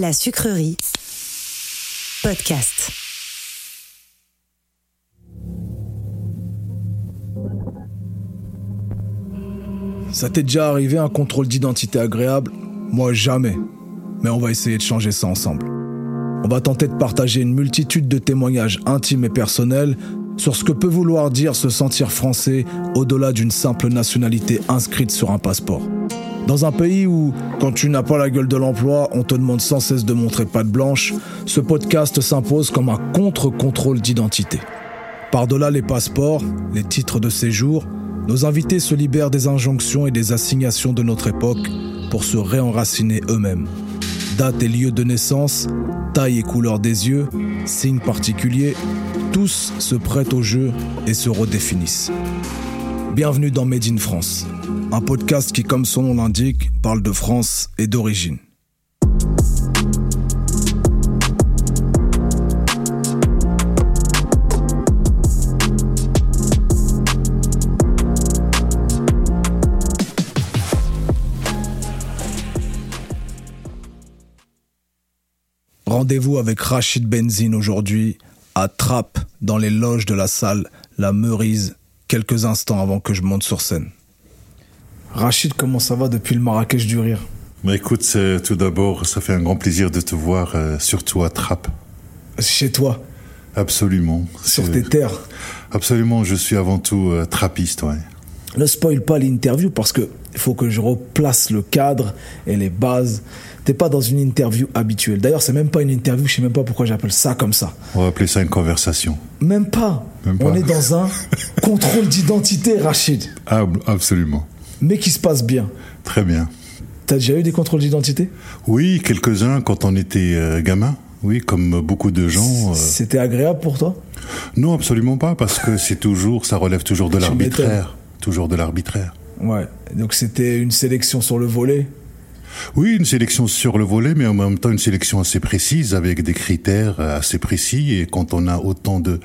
La sucrerie. Podcast. Ça t'est déjà arrivé un contrôle d'identité agréable? Moi jamais. Mais on va essayer de changer ça ensemble. On va tenter de partager une multitude de témoignages intimes et personnels sur ce que peut vouloir dire se sentir français au-delà d'une simple nationalité inscrite sur un passeport. Dans un pays où, quand tu n'as pas la gueule de l'emploi, on te demande sans cesse de montrer patte blanche, ce podcast s'impose comme un contre-contrôle d'identité. Par-delà les passeports, les titres de séjour, nos invités se libèrent des injonctions et des assignations de notre époque pour se réenraciner eux-mêmes. Date et lieu de naissance, taille et couleur des yeux, signes particuliers, tous se prêtent au jeu et se redéfinissent. Bienvenue dans Made in France, un podcast qui, comme son nom l'indique, parle de France et d'origine. Rendez-vous avec Rachid Benzine aujourd'hui à Trappes, dans les loges de la salle La Meurise, quelques instants avant que je monte sur scène. Rachid, comment ça va depuis le Marrakech du Rire? Bah écoute, tout d'abord, ça fait un grand plaisir de te voir, euh, surtout à Trappes. Chez toi, Absolument. sur tes terres? Absolument, je suis avant tout euh, trappiste, ouais. Ne spoil pas l'interview parce que il faut que je replace le cadre et les bases. T'es pas dans une interview habituelle. D'ailleurs, c'est même pas une interview, je sais même pas pourquoi j'appelle ça comme ça. On va appeler ça une conversation. Même pas. Même pas. On est dans un contrôle d'identité, Rachid. Ah, absolument. Mais qui se passe bien. Très bien. T'as déjà eu des contrôles d'identité? Oui, quelques-uns quand on était euh, gamin. Oui, comme beaucoup de gens. euh, C'était agréable pour toi? Non, absolument pas, parce que c'est toujours, ça relève toujours de l'arbitraire. Toujours de l'arbitraire. Ouais. Donc c'était une sélection sur le volet? Oui, une sélection sur le volet, mais en même temps une sélection assez précise, avec des critères euh, assez précis. Et quand on a autant de,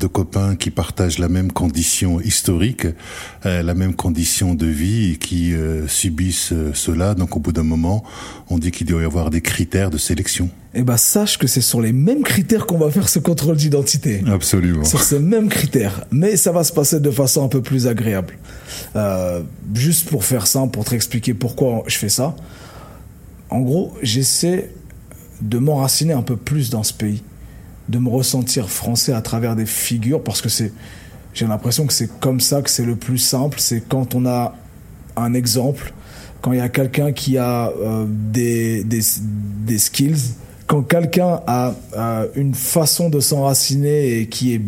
de copains qui partagent la même condition historique, euh, la même condition de vie, et qui euh, subissent euh, cela, donc au bout d'un moment, on dit qu'il doit y avoir des critères de sélection. Eh ben sache que c'est sur les mêmes critères qu'on va faire ce contrôle d'identité. Absolument. sur ces mêmes critères, mais ça va se passer de façon un peu plus agréable. Euh, juste pour faire simple, pour te expliquer pourquoi je fais ça. En gros, j'essaie de m'enraciner un peu plus dans ce pays, de me ressentir français à travers des figures, parce que c'est, j'ai l'impression que c'est comme ça que c'est le plus simple. C'est quand on a un exemple, quand il y a quelqu'un qui a euh, des, des, des skills, quand quelqu'un a, une façon de s'enraciner et qui est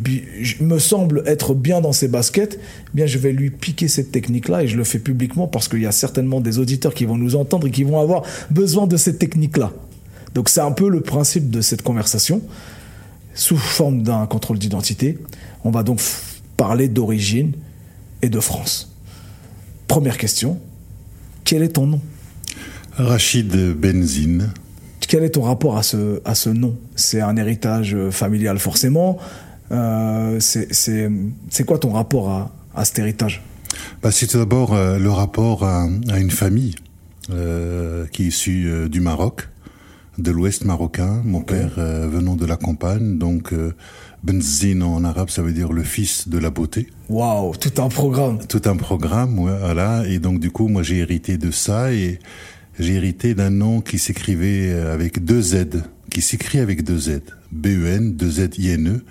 me semble être bien dans ses baskets, eh bien je vais lui piquer cette technique-là et je le fais publiquement parce qu'il y a certainement des auditeurs qui vont nous entendre et qui vont avoir besoin de cette technique-là. Donc c'est un peu le principe de cette conversation sous forme d'un contrôle d'identité. On va donc parler d'origine et de France. Première question, quel est ton nom? Rachid Benzine. Quel est ton rapport à ce, à ce nom? C'est un héritage euh, familial forcément Euh, c'est- quoi ton rapport à, à cet héritage? Bah, c'est tout d'abord euh, le rapport à, à une famille euh, qui est issue du Maroc, de l'Ouest marocain. Mon père euh, venant de la campagne, donc euh, Benzine en arabe, ça veut dire le fils de la beauté. Waouh, tout un programme Tout un programme, ouais, voilà. Et donc du coup, moi j'ai hérité de ça et j'ai hérité d'un nom qui s'écrivait euh, avec deux Z, qui s'écrit avec deux Z, B-E-N, deux Z-I-N-E.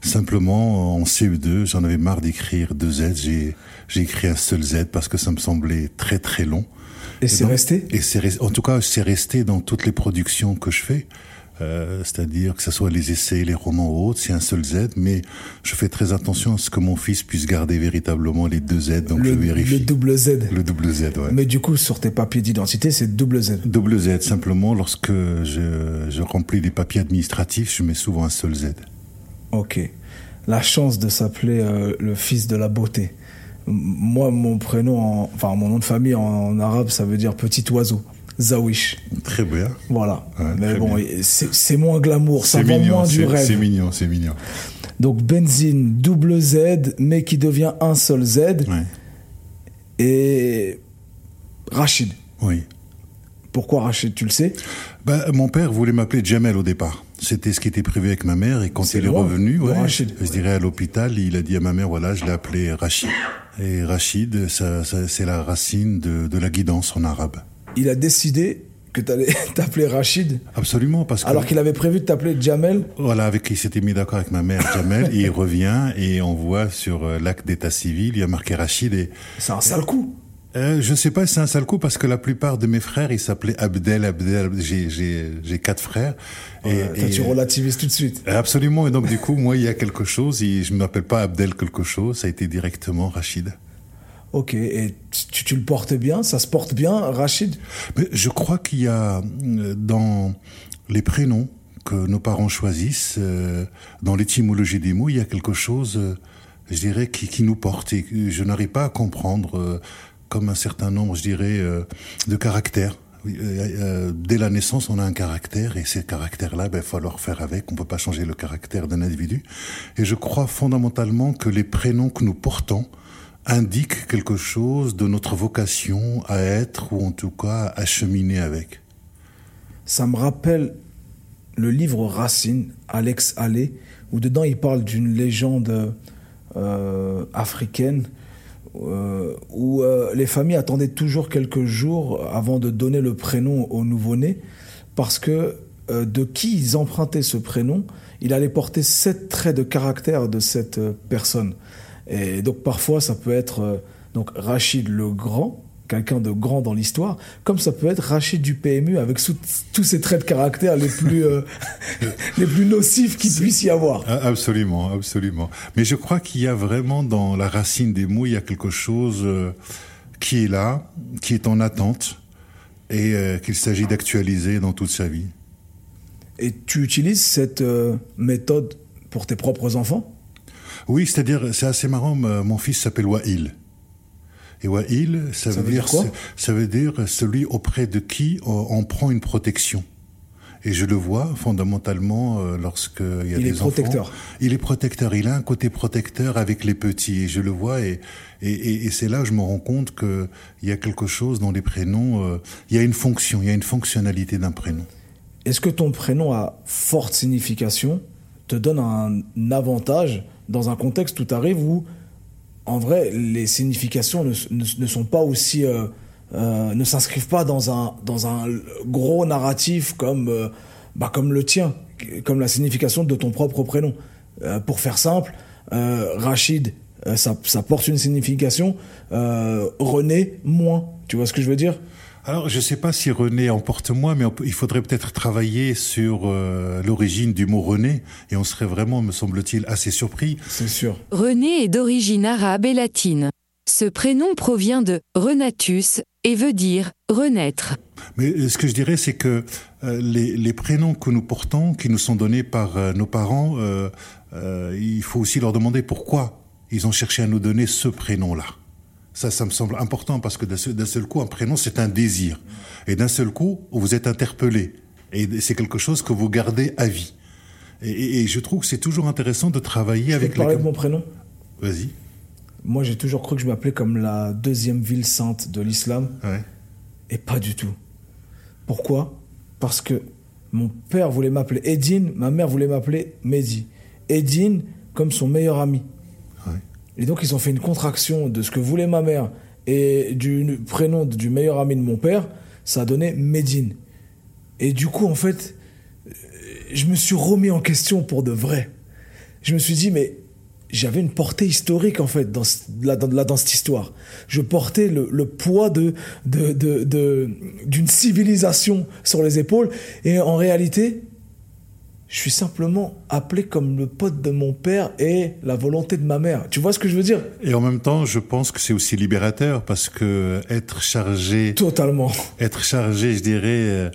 Simplement, en CE2, j'en avais marre d'écrire deux Z, j'ai, j'ai écrit un seul Z parce que ça me semblait très très long. Et c'est resté Et c'est en tout cas, c'est resté dans toutes les productions que je fais. Euh, c'est-à-dire que ce soit les essais, les romans ou autres, c'est un seul Z, mais je fais très attention à ce que mon fils puisse garder véritablement les deux Z, donc le, je vérifie. le double Z. Le double Z, ouais. Mais du coup, sur tes papiers d'identité, c'est double Z. Double Z, simplement, lorsque je, je remplis les papiers administratifs, je mets souvent un seul Z. Ok. La chance de s'appeler euh, le fils de la beauté. Moi, mon prénom, en- enfin mon nom de famille en, en arabe, ça veut dire petit oiseau. Zawish. Très bien. Voilà. Ouais, Mais bon, c'est moins glamour, ça C'est vend mignon, moins du c'est rêve. c'est mignon, c'est mignon. Donc benzine, double Z, mais qui devient un seul Z. Ouais. Et Rachid. Oui. Pourquoi Rachid, tu le sais? Ben, Mon père voulait m'appeler Jamel au départ. C'était ce qui était prévu avec ma mère et quand il est revenu, ouais, je dirais à l'hôpital, il a dit à ma mère, voilà, je l'ai appelé Rachid. Et Rachid, ça, ça, c'est la racine de, de la guidance en arabe. Il a décidé que tu allais t'appeler Rachid. Absolument, parce que... Alors qu'il avait prévu de t'appeler Jamel Voilà, avec qui il s'était mis d'accord avec ma mère, Jamel, et il revient et on voit sur euh, l'acte d'état civil, il y a marqué Rachid et... C'est un sale coup euh, je sais pas si c'est un sale coup parce que la plupart de mes frères, ils s'appelaient Abdel, Abdel. J'ai, j'ai, j'ai quatre frères. Et, et, tu relativises tout de suite. Absolument. Et donc, du coup, moi, il y a quelque chose. Et je ne m'appelle pas Abdel quelque chose. Ça a été directement Rachid. Ok. Et tu, tu le portes bien Ça se porte bien, Rachid? Mais Je crois qu'il y a euh, dans les prénoms que nos parents choisissent, euh, dans l'étymologie des mots, il y a quelque chose, euh, je dirais, qui, qui nous porte. Et je n'arrive pas à comprendre comme un certain nombre, je dirais, euh, de caractères. Euh, euh, dès la naissance, on a un caractère et ces caractères-là, ben, il faut falloir faire avec. On peut pas changer le caractère d'un individu. Et je crois fondamentalement que les prénoms que nous portons indiquent quelque chose de notre vocation à être ou en tout cas à cheminer avec. Ça me rappelle le livre Racine, Alex Allais, où dedans il parle d'une légende africaine euh, où euh, les familles attendaient toujours quelques jours avant de donner le prénom au nouveau-né, parce que euh, de qui ils empruntaient ce prénom, il allait porter sept traits de caractère de cette personne. Et donc parfois ça peut être donc Rachid le Grand, quelqu'un de grand dans l'histoire, comme ça peut être Rachid du PMU avec tous ces traits de caractère les plus, euh, les plus nocifs qu'il puisse y avoir. Ah, absolument, absolument. Mais je crois qu'il y a vraiment dans la racine des mots, il y a quelque chose euh, qui est là, qui est en attente et euh, qu'il s'agit d'actualiser dans toute sa vie. Et tu utilises cette méthode pour tes propres enfants? Oui, c'est-à-dire, c'est assez marrant, mon fils s'appelle Wail. Et Wa'il, ça, ça, veut dire, quoi ça veut dire celui auprès de qui on, prend une protection. Et je le vois fondamentalement euh, lorsque il y a il des est protecteur. Il est protecteur. Il a un côté protecteur avec les petits. Et je le vois. Et, et, et, c'est là que je me rends compte que il y a quelque chose dans les prénoms. Euh, il y a une fonction. Il y a une fonctionnalité d'un prénom. Est-ce que ton prénom a forte signification, te donne un avantage dans un contexte où tu arrives où en vrai, les significations ne, sont pas aussi, euh, euh, ne s'inscrivent pas dans un, dans un gros narratif comme, euh, bah, comme le tien, comme la signification de ton propre prénom. pour faire simple, Rachid, ça, ça, porte une signification, René, moins. Tu vois ce que je veux dire? Alors, je ne sais pas si René emporte moins, mais il faudrait peut-être travailler sur euh, l'origine du mot René, et on serait vraiment, me semble-t-il, assez surpris. C'est sûr. René est d'origine arabe et latine. Ce prénom provient de renatus et veut dire renaître. Mais euh, ce que je dirais, c'est que euh, les, prénoms que nous portons, qui nous sont donnés par nos parents, il faut aussi leur demander pourquoi ils ont cherché à nous donner ce prénom-là. Ça, ça me semble important parce que d'un seul coup, un prénom, c'est un désir. Et d'un seul coup, vous êtes interpellé. Et c'est quelque chose que vous gardez à vie. Et, je trouve que c'est toujours intéressant de travailler avec... Tu parler de mon prénom? Vas-y. Moi, j'ai toujours cru que je m'appelais comme la deuxième ville sainte de l'islam. Ouais. Et pas du tout. Pourquoi? Parce que mon père voulait m'appeler Edine, ma mère voulait m'appeler Mehdi. Edine comme son meilleur ami. Et donc, ils ont fait une contraction de ce que voulait ma mère et du prénom du meilleur ami de mon père. Ça a donné Medine. Et du coup, en fait, je me suis remis en question pour de vrai. Je me suis dit, mais j'avais une portée historique, en fait, dans, là, dans, cette histoire. Je portais le, poids de, d'une civilisation sur les épaules. Et en réalité, je suis simplement appelé comme le pote de mon père et la volonté de ma mère. Tu vois ce que je veux dire? Et en même temps, je pense que c'est aussi libérateur parce que être chargé, totalement, être chargé, je dirais.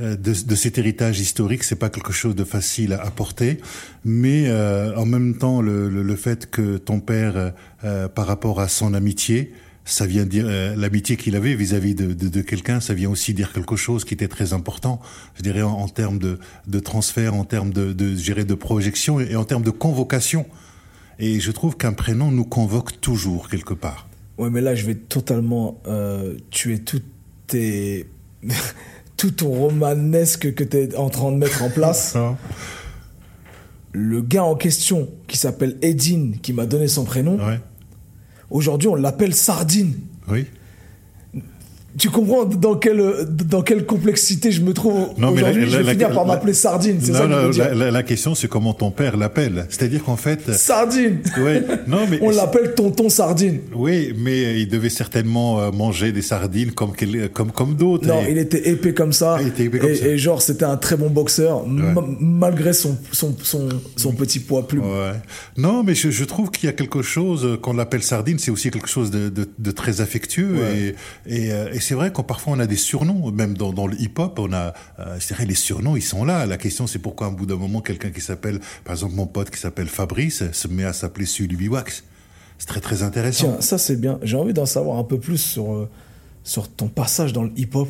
Euh, de, de, cet héritage historique, c'est pas quelque chose de facile à apporter, mais euh, en même temps, le, le, le, fait que ton père, euh, par rapport à son amitié, ça vient dire euh, l'amitié qu'il avait vis-à-vis de, de, de quelqu'un, ça vient aussi dire quelque chose qui était très important, je dirais en, en termes de, de, transfert, en termes de, de, je de projection et en termes de convocation. Et je trouve qu'un prénom nous convoque toujours quelque part. Ouais, mais là, je vais totalement euh, tuer toutes tes tout ton romanesque que tu es en train de mettre en place. Ah. le gars en question, qui s'appelle Edine, qui m'a donné son prénom, Ouais. Aujourd'hui on l'appelle Sardine. Oui. Tu comprends dans quelle, dans quelle complexité je me trouve Non, mais la- aujourd'hui? Je vais la- finir par m'appeler Sardine, c'est Non, ça la, question, c'est comment ton père l'appelle. C'est-à-dire qu'en fait, Sardine ouais, non, mais On l'appelle tonton Sardine. oui, mais il devait certainement euh, manger des sardines comme quel- comme comme d'autres. Non, Et- il était épais comme ça. Il était épais comme et, ça. et genre, c'était un très bon boxeur, malgré son, son, son, son petit poids plume. Ouais. Non, mais je, je trouve qu'il y a quelque chose, euh, qu'on l'appelle sardine, c'est aussi quelque chose de, de, de très affectueux. Et, et, euh, et c'est vrai qu'on parfois on a des surnoms, même dans, dans le hip-hop, on a, euh, je dirais, les surnoms, ils sont là. La question, c'est pourquoi, un bout d'un moment, quelqu'un qui s'appelle, par exemple, mon pote qui s'appelle Fabrice, se met à s'appeler Sully Wax. C'est très, très intéressant. Tiens, ça c'est bien. J'ai envie d'en savoir un peu plus sur, euh, sur ton passage dans le hip-hop.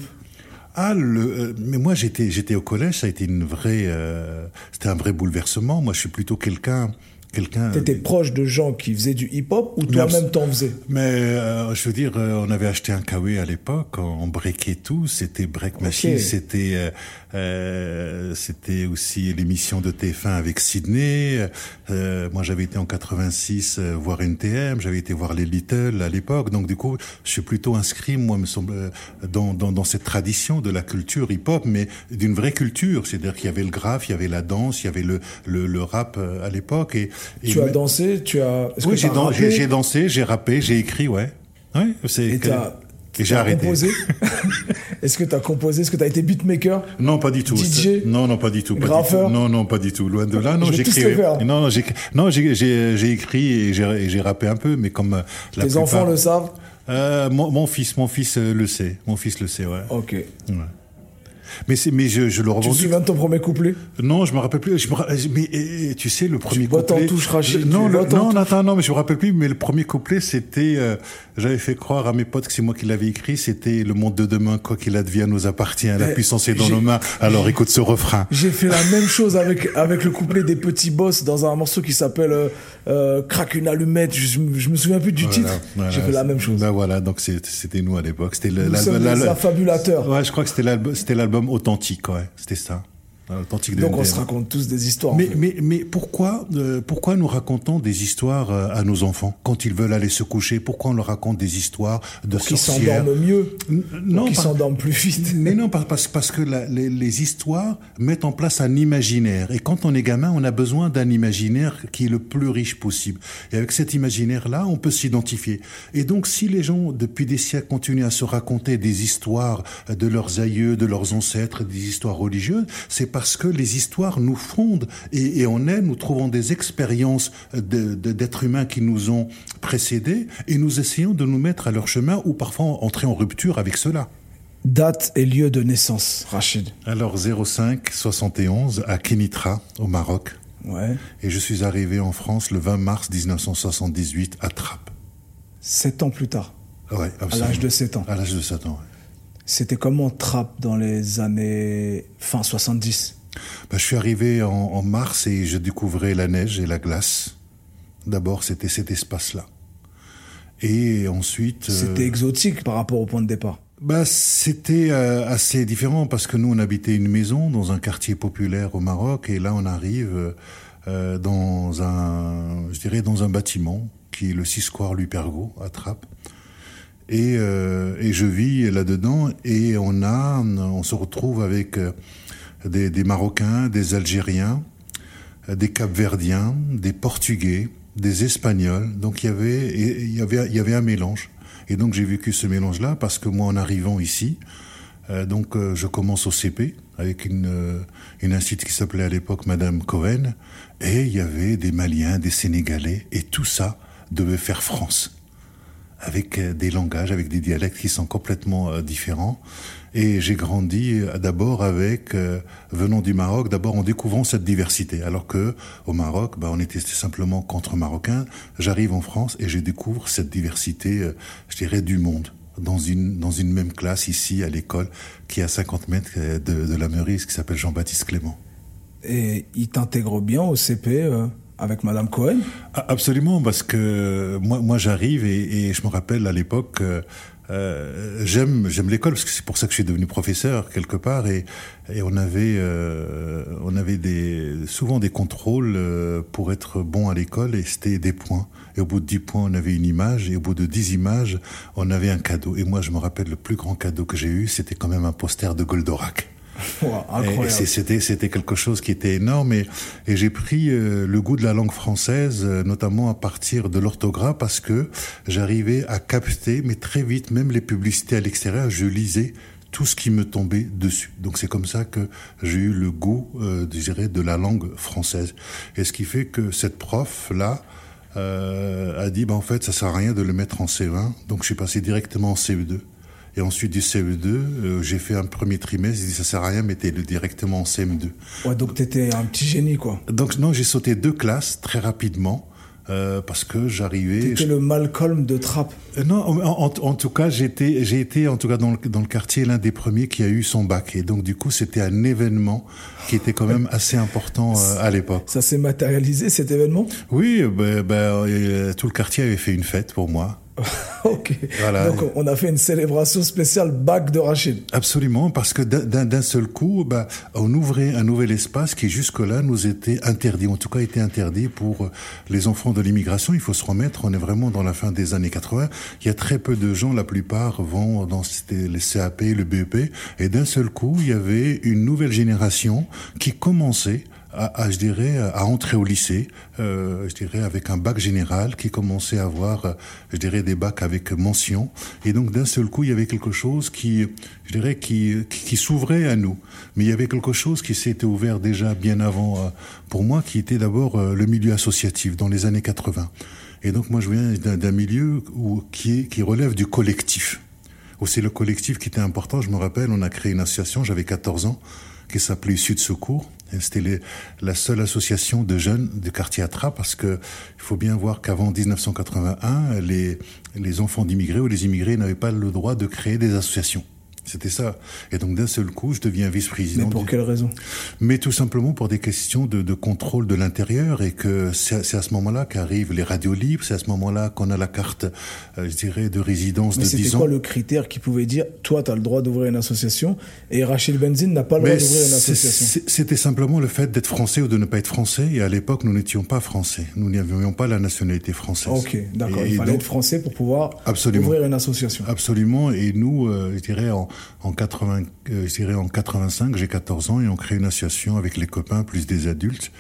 Ah, le, euh, mais moi j'étais j'étais au collège, ça a été une vraie, euh, c'était un vrai bouleversement. Moi, je suis plutôt quelqu'un, quelqu'un. T'étais proche de gens qui faisaient du hip-hop ou toi-même t'en faisais? Mais euh, je veux dire, euh, on avait acheté un KW à l'époque, on breakait tout, c'était Break Machine, c'était euh, c'était aussi l'émission de TF1 avec Sydney. Euh, moi, j'avais été en 86 euh, voir NTM, j'avais été voir les Little à l'époque, donc du coup, je suis plutôt inscrit, moi, me semble, dans, dans, dans cette tradition de la culture hip-hop, mais d'une vraie culture, c'est-à-dire qu'il y avait le graphe, il y avait la danse, il y avait le le, le rap à l'époque. Et, et Tu as dansé Tu as. oui, j'ai dansé, j'ai rappé, j'ai écrit, ouais. Ouais, c'est Et que- et j'ai arrêté. Est-ce que tu as composé Est-ce que tu as été beatmaker Non, pas du tout. DJ? Non, non, pas du tout. pas du Graffeur tout. Non, non, pas du tout. Loin de là. Non, les faire. Non, non, j'ai, non, j'ai, écrit et j'ai, rappé un peu, mais comme euh, la Tes enfants le savent Euh, mon, mon fils, mon fils euh, le sait. Mon fils le sait, ouais. Ok. Ouais. Mais c'est, mais je, je le Tu te revendique. souviens de ton premier couplet Non, je me rappelle plus. Je me mais eh, tu sais, le premier en couplet. touche, Rachid, Je- Non, tu le- non, touche. attends, non, mais je me rappelle plus. Mais le premier couplet, c'était. euh, J'avais fait croire à mes potes que c'est moi qui l'avais écrit. C'était le monde de demain, quoi qu'il advienne, nous appartient. La Mais puissance est dans nos mains. Alors écoute ce refrain. J'ai fait la même chose avec, avec le couplet des petits boss dans un morceau qui s'appelle euh, euh, Craque une allumette. Je, je me souviens plus du Voilà, titre. voilà. J'ai fait la même chose. Ben voilà, donc c'était nous à l'époque. C'était l'album. affabulateurs. Ouais, je crois que c'était l'album, authentique, ouais. C'était ça. Authentique de Donc on se raconte tous des histoires. en Mais, fait. mais, mais pourquoi, euh, pourquoi nous racontons des histoires euh, à nos enfants quand ils veulent aller se coucher? Pourquoi on leur raconte des histoires de Qui sorcières? s'endorment mieux. N- Non, qui par- s'endorment plus vite. mais non, par- parce, parce que la- les, les histoires mettent en place un imaginaire. Et quand on est gamin, on a besoin d'un imaginaire qui est le plus riche possible. Et avec cet imaginaire-là, on peut s'identifier. Et donc, si les gens, depuis des siècles, continuent à se raconter des histoires de leurs aïeux, de leurs ancêtres, des histoires religieuses, c'est parce que les histoires nous fondent. Et, et en elles, nous trouvons des expériences d'êtres humains qui nous ont précédés. Et nous essayons de nous mettre à leur chemin ou parfois entrer en rupture avec cela. Date et lieu de naissance, Rachid. Alors 05 71 à Kenitra au Maroc Ouais. et je suis arrivé en France le 20 mars 1978 à Trappes. Sept ans plus tard, Ouais, à absolument. l'âge de 7 ans. À l'âge de 7 ans. ouais. C'était comment Trappe dans les années fin 70 Ben, je suis arrivé en, en mars et je découvrais la neige et la glace. D'abord, c'était cet espace-là. Et ensuite, euh, C'était exotique par rapport au point de départ. bah, c'était euh, assez différent parce que nous, on habitait une maison dans un quartier populaire au Maroc et là, on arrive euh, dans un, je dirais, dans un bâtiment qui est le 6 Square Lupergo à Trappes. Et, euh, et je vis là-dedans et on a, on se retrouve avec euh, des, des Marocains, des Algériens, euh, des Capverdiens, des Portugais, des Espagnols. Donc il y avait, il y avait, il y avait un mélange. Et donc j'ai vécu ce mélange-là parce que moi, en arrivant ici, euh, donc euh, je commence au CP avec une euh, une incite qui s'appelait à l'époque Madame Cohen, et il y avait des Maliens, des Sénégalais, et tout ça devait faire France avec euh, des langages, avec des dialectes qui sont complètement euh, différents. Et j'ai grandi euh, d'abord avec, venant du Maroc, d'abord en découvrant cette diversité. Alors que au Maroc, bah, on était simplement contre Marocains. J'arrive en France et je découvre cette diversité, je dirais, du monde. Dans une, dans une même classe ici à l'école qui est à 50 mètres de, la Meurice qui s'appelle Jean-Baptiste Clément. Et il t'intègre bien au CP euh, avec Madame Cohen? Ah, Absolument, parce que moi, moi j'arrive et, je me rappelle à l'époque, euh, euh, j'aime l'école parce que c'est pour ça que je suis devenu professeur quelque part et, on avait euh, on avait des souvent des contrôles pour être bon à l'école et c'était des points. Et au bout de 10 points on avait une image et au bout de 10 images on avait un cadeau. Et moi je me rappelle le plus grand cadeau que j'ai eu c'était quand même un poster de Goldorak c'était c'était quelque chose qui était énorme et, et j'ai pris euh, le goût de la langue française, euh, notamment à partir de l'orthographe, parce que j'arrivais à capter, mais très vite, même les publicités à l'extérieur, je lisais tout ce qui me tombait dessus. Donc c'est comme ça que j'ai eu le goût, euh, je dirais, de la langue française. Et ce qui fait que cette prof là. Euh, a dit, bah, en fait, ça sert à rien de le mettre en CE1. Donc, je suis passé directement en CE2. Et ensuite du CE2, euh, j'ai fait un premier trimestre, j'ai dit ça sert à rien, mettez-le directement en CM2. Ouais, donc t'étais un petit génie, quoi. Donc non, j'ai sauté deux classes très rapidement. Euh, parce que j'arrivais. T'étais le Malcolm de Trappe. Euh, non, en, en, tout cas, j'étais, j'ai été en tout cas dans le, dans le quartier l'un des premiers qui a eu son bac, et donc du coup, c'était un événement qui était quand même assez important euh, à l'époque. Ça s'est matérialisé cet événement? Oui, ben, ben, tout le quartier avait fait une fête pour moi. ok. Voilà. Donc on a fait une célébration spéciale bac de Rachid. Absolument, parce que d'un seul coup, bah, on ouvrait un nouvel espace qui jusque-là nous était interdit, en tout cas était interdit pour les enfants de l'immigration. Il faut se remettre, on est vraiment dans la fin des années 80. Il y a très peu de gens, la plupart vont dans les CAP, le BEP, et d'un seul coup, il y avait une nouvelle génération qui commençait à, je dirais, à entrer au lycée, euh, je dirais, avec un bac général qui commençait à avoir, je dirais, des bacs avec mention. Et donc, d'un seul coup, il y avait quelque chose qui, je dirais, qui, qui, s'ouvrait à nous. Mais il y avait quelque chose qui s'était ouvert déjà bien avant euh, pour moi, qui était d'abord euh, le milieu associatif dans les années 80. Et donc, moi, je viens d'un milieu qui, est, qui relève du collectif. C'est le collectif qui était important. Je me rappelle, on a créé une association, j'avais 14 ans, qui s'appelait Sud Secours c'était la seule association de jeunes du quartier Atra parce que il faut bien voir qu'avant 1981, les, les enfants d'immigrés ou les immigrés n'avaient pas le droit de créer des associations. C'était ça. Et donc d'un seul coup, je deviens vice-président. Mais pour quelle raison? Mais tout simplement pour des questions de, de contrôle de l'intérieur et que c'est à ce moment-là qu'arrivent les radios libres, c'est à ce moment-là qu'on a la carte, euh, je dirais, de résidence Mais de 10 ans. C'était quoi le critère qui pouvait dire, toi, tu as le droit d'ouvrir une association et Rachid Benzine n'a pas le droit d'ouvrir une association? C'était simplement le fait d'être français ou de ne pas être français. Et à l'époque, nous n'étions pas français. Nous n'avions pas la nationalité française. Ok, d'accord. Il fallait être français pour pouvoir ouvrir une association. Absolument. Et nous, euh, je dirais, en, en, 80, euh, je dirais en 85, j'ai 14 ans et on crée une association avec les copains plus des adultes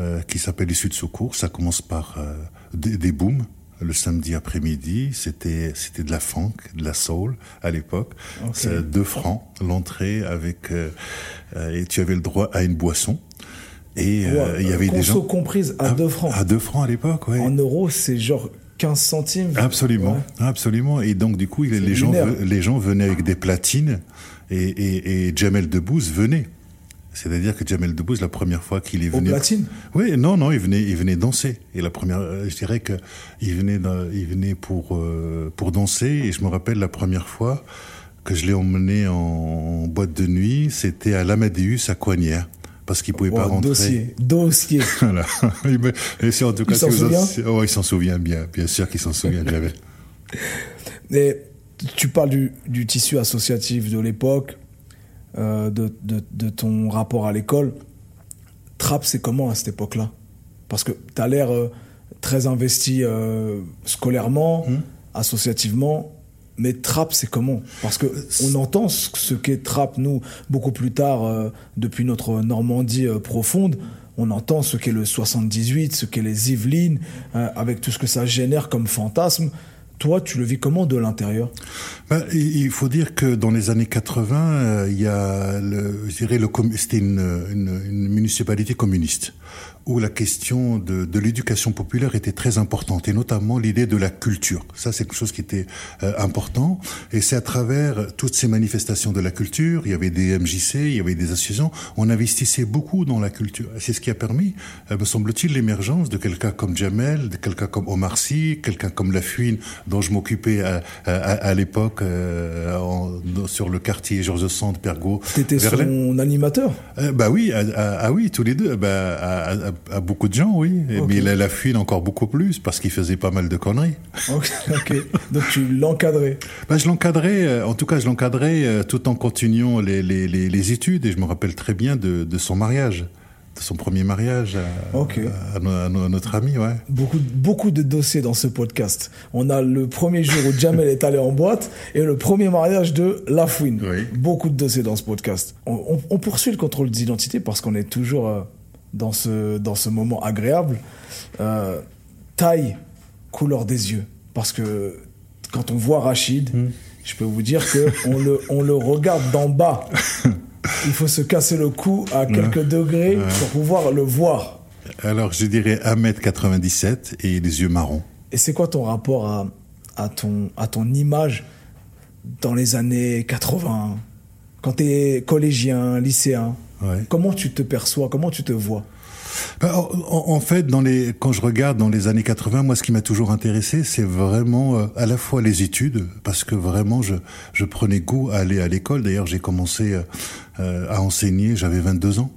euh, qui s'appelle Issus de secours. Ça commence par euh, des, des booms le samedi après-midi. C'était c'était de la funk, de la soul à l'époque. Okay. Deux francs l'entrée avec euh, et tu avais le droit à une boisson. Et il y avait des gens comprise à 2 francs. À 2 francs à l'époque, ouais. En euros, c'est genre 15 centimes. Absolument, ouais. absolument. Et donc du coup, les gens, les gens venaient avec des platines et, et, et Jamel Debbouze venait. C'est-à-dire que Jamel Debbouze, la première fois qu'il est venu, Au platine oui, non, non, il venait, il venait danser. Et la première, je dirais que il venait, il venait pour euh, pour danser. Et je me rappelle la première fois que je l'ai emmené en boîte de nuit, c'était à l'Amadeus à Coignères parce qu'il pouvait pas rentrer. Dossier, dossier. voilà. Et c'est en tout cas, il s'en souvient. Oh, il s'en souvient bien, bien sûr qu'il s'en souvient, Jamel. Mais tu parles du, du tissu associatif de l'époque, euh, de, de, de, ton rapport à l'école. Trap, c'est comment à cette époque-là? Parce que tu as l'air euh, très investi euh, scolairement, mmh. associativement. Mais Trap, c'est comment? Parce que on entend ce qu'est Trap, nous, beaucoup plus tard, euh, depuis notre Normandie euh, profonde. On entend ce qu'est le 78, ce qu'est les Yvelines, euh, avec tout ce que ça génère comme fantasme. Toi, tu le vis comment de l'intérieur? Ben, Il faut dire que dans les années 80, euh, il y a, le, le, c'était une municipalité communiste où la question de, de l'éducation populaire était très importante, et notamment l'idée de la culture. Ça, c'est quelque chose qui était euh, important, et c'est à travers toutes ces manifestations de la culture, il y avait des MJC, il y avait des associations, on investissait beaucoup dans la culture. C'est ce qui a permis, euh, me semble-t-il, l'émergence de quelqu'un comme Jamel, de quelqu'un comme Omar Sy, quelqu'un comme La Fuine, dont je m'occupais à, à, l'époque sur le quartier Georges Sand, Pergo. T'étais son animateur Bah oui, ah oui, tous les deux. Bah, à, beaucoup de gens, oui. Mais il a la fuite encore beaucoup plus parce qu'il faisait pas mal de conneries. ok. Donc tu l'encadrais bah, je l'encadrais. En tout cas, je l'encadrais tout en continuant les, les, les, les, études et je me rappelle très bien de, de son mariage de son premier mariage à, notre ami, ouais. Beaucoup, beaucoup de dossiers dans ce podcast. On a le premier jour où Jamel est allé en boîte et le premier mariage de Lafouine. Beaucoup de dossiers dans ce podcast. On, poursuit le contrôle d'identité parce qu'on est toujours euh, dans, ce, dans ce moment agréable. Euh, taille, couleur des yeux. Parce que quand on voit Rachid, hmm. je peux vous dire qu'on le, on le regarde d'en bas. Il faut se casser le cou à quelques degrés pour pouvoir le voir. Alors, je dirais 1m97 et les yeux marrons. Et c'est quoi ton rapport à, à, ton, à ton image dans les années 80 Quand tu es collégien, lycéen? Comment tu te perçois? Comment tu te vois? Bah, en, fait, dans les, quand je regarde dans les années 80, moi, ce qui m'a toujours intéressé, c'est vraiment euh, à la fois les études, parce que vraiment, je, je prenais goût à aller à l'école. D'ailleurs, j'ai commencé euh, à enseigner, j'avais 22 ans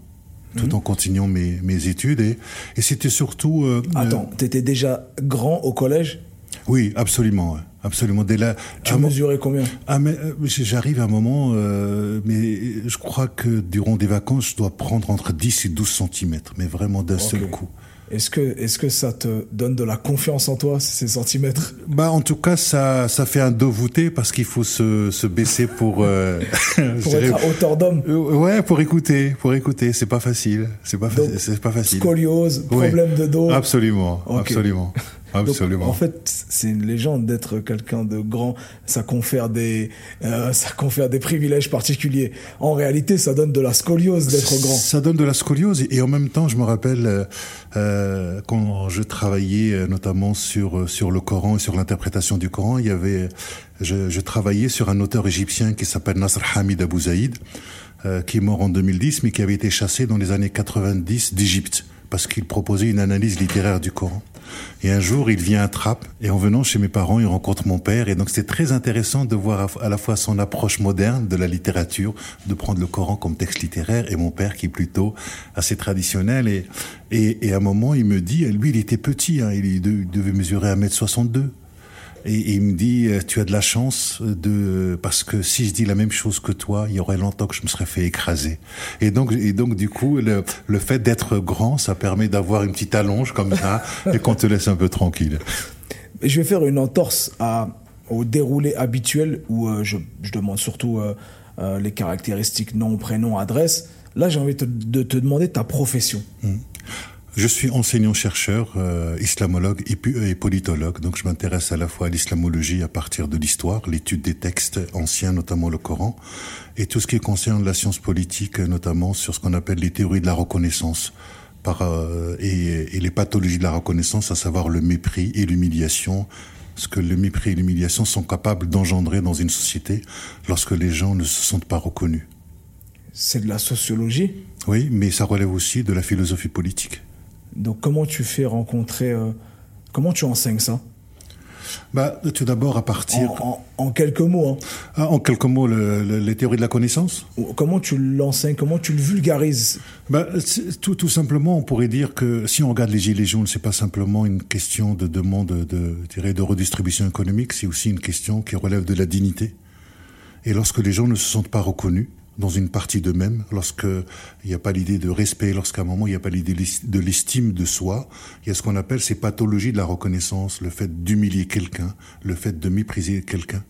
tout mhm. en continuant mes, mes études et, et c'était surtout... Euh, Attends, t'étais déjà grand au collège? Oui, absolument. Absolument. Dès là, tu as mesuré combien? Ah, mais, euh, J'arrive à un moment, euh, mais je crois que durant des vacances, je dois prendre entre 10 et 12 cm, mais vraiment d'un seul coup. Est-ce que, est-ce que ça te donne de la confiance en toi, ces centimètres? Bah, en tout cas, ça, ça fait un dos voûté parce qu'il faut se, se baisser pour. Euh, pour être à hauteur d'homme. Euh, ouais, pour écouter, pour écouter. C'est pas facile. C'est pas, c'est pas facile. Scoliose, problème de dos. Absolument, absolument. Absolument. en fait, c'est une légende d'être quelqu'un de grand. Ça confère des, euh, ça confère des privilèges particuliers. En réalité, ça donne de la scoliose d'être grand. Ça donne de la scoliose et en même temps, je me rappelle euh, euh quand je travaillais notamment sur sur le Coran et sur l'interprétation du Coran, il y avait, je, je travaillais sur un auteur égyptien qui s'appelle Nasr Hamid Abou Zaïd, euh, qui est mort en 2010, mais qui avait été chassé dans les années 90 d'Égypte parce qu'il proposait une analyse littéraire du Coran. Et un jour, il vient à Trappes, et en venant chez mes parents, il rencontre mon père, et donc c'est très intéressant de voir à la fois son approche moderne de la littérature, de prendre le Coran comme texte littéraire, et mon père qui est plutôt assez traditionnel, et, et, à un moment, il me dit, lui, il était petit, hein, il devait mesurer 1m62, et, il me dit, euh, tu as de la chance de, parce que si je dis la même chose que toi, il y aurait longtemps que je me serais fait écraser. Et donc, et donc du coup, le, le fait d'être grand, ça permet d'avoir une petite allonge comme ça et qu'on te laisse un peu tranquille. Je vais faire une entorse à, au déroulé habituel où euh, je, je, demande surtout euh, les caractéristiques nom, prénom, adresse. Là, j'ai envie de te, demander ta profession. Mmh. Je suis enseignant-chercheur, euh, islamologue et, politologue, donc je m'intéresse à la fois à l'islamologie à partir de l'histoire, l'étude des textes anciens, notamment le Coran, et tout ce qui concerne la science politique, notamment sur ce qu'on appelle les théories de la reconnaissance. Par, euh, et, et les pathologies de la reconnaissance, à savoir le mépris et l'humiliation, ce que le mépris et l'humiliation sont capables d'engendrer dans une société lorsque les gens ne se sentent pas reconnus. C'est de la sociologie? Oui, mais ça relève aussi de la philosophie politique. Donc comment tu fais rencontrer, euh, comment tu enseignes ça? Bah, tout d'abord à partir. En, quelques mots. Hein. Ah, en quelques mots, les théories de la connaissance. Comment tu l'enseignes Comment tu le vulgarises? Bah, tout, tout simplement, on pourrait dire que si on regarde les gilets jaunes, c'est pas simplement une question de demande de, de, de redistribution économique, c'est aussi une question qui relève de la dignité. Et lorsque les gens ne se sentent pas reconnus, dans une partie d'eux-mêmes, lorsqu'il n'y a pas l'idée de respect, lorsqu'à un moment il n'y a pas l'idée de l'estime de soi, il y a ce qu'on appelle ces pathologies de la reconnaissance, le fait d'humilier quelqu'un, le fait de mépriser quelqu'un.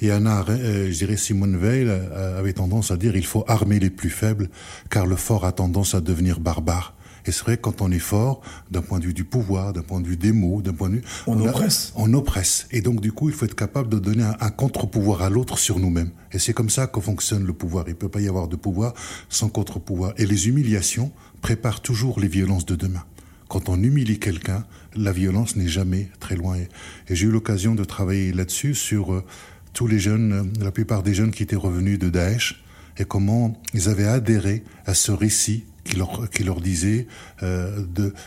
Et Anna, euh, je dirais Simone Veil euh, avait tendance à dire il faut armer les plus faibles, car le fort a tendance à devenir barbare. Et c'est vrai quand on est fort, d'un point de vue du pouvoir, d'un point de vue des mots, d'un point de vue... On, oppresse. on oppresse. Et donc du coup, il faut être capable de donner un, contre-pouvoir à l'autre sur nous-mêmes. Et c'est comme ça que fonctionne le pouvoir. Il ne peut pas y avoir de pouvoir sans contre-pouvoir. Et les humiliations préparent toujours les violences de demain. Quand on humilie quelqu'un, la violence n'est jamais très loin. Et, j'ai eu l'occasion de travailler là-dessus sur euh, tous les jeunes, euh, la plupart des jeunes qui étaient revenus de Daesh, et comment ils avaient adhéré à ce récit qui leur, disait euh,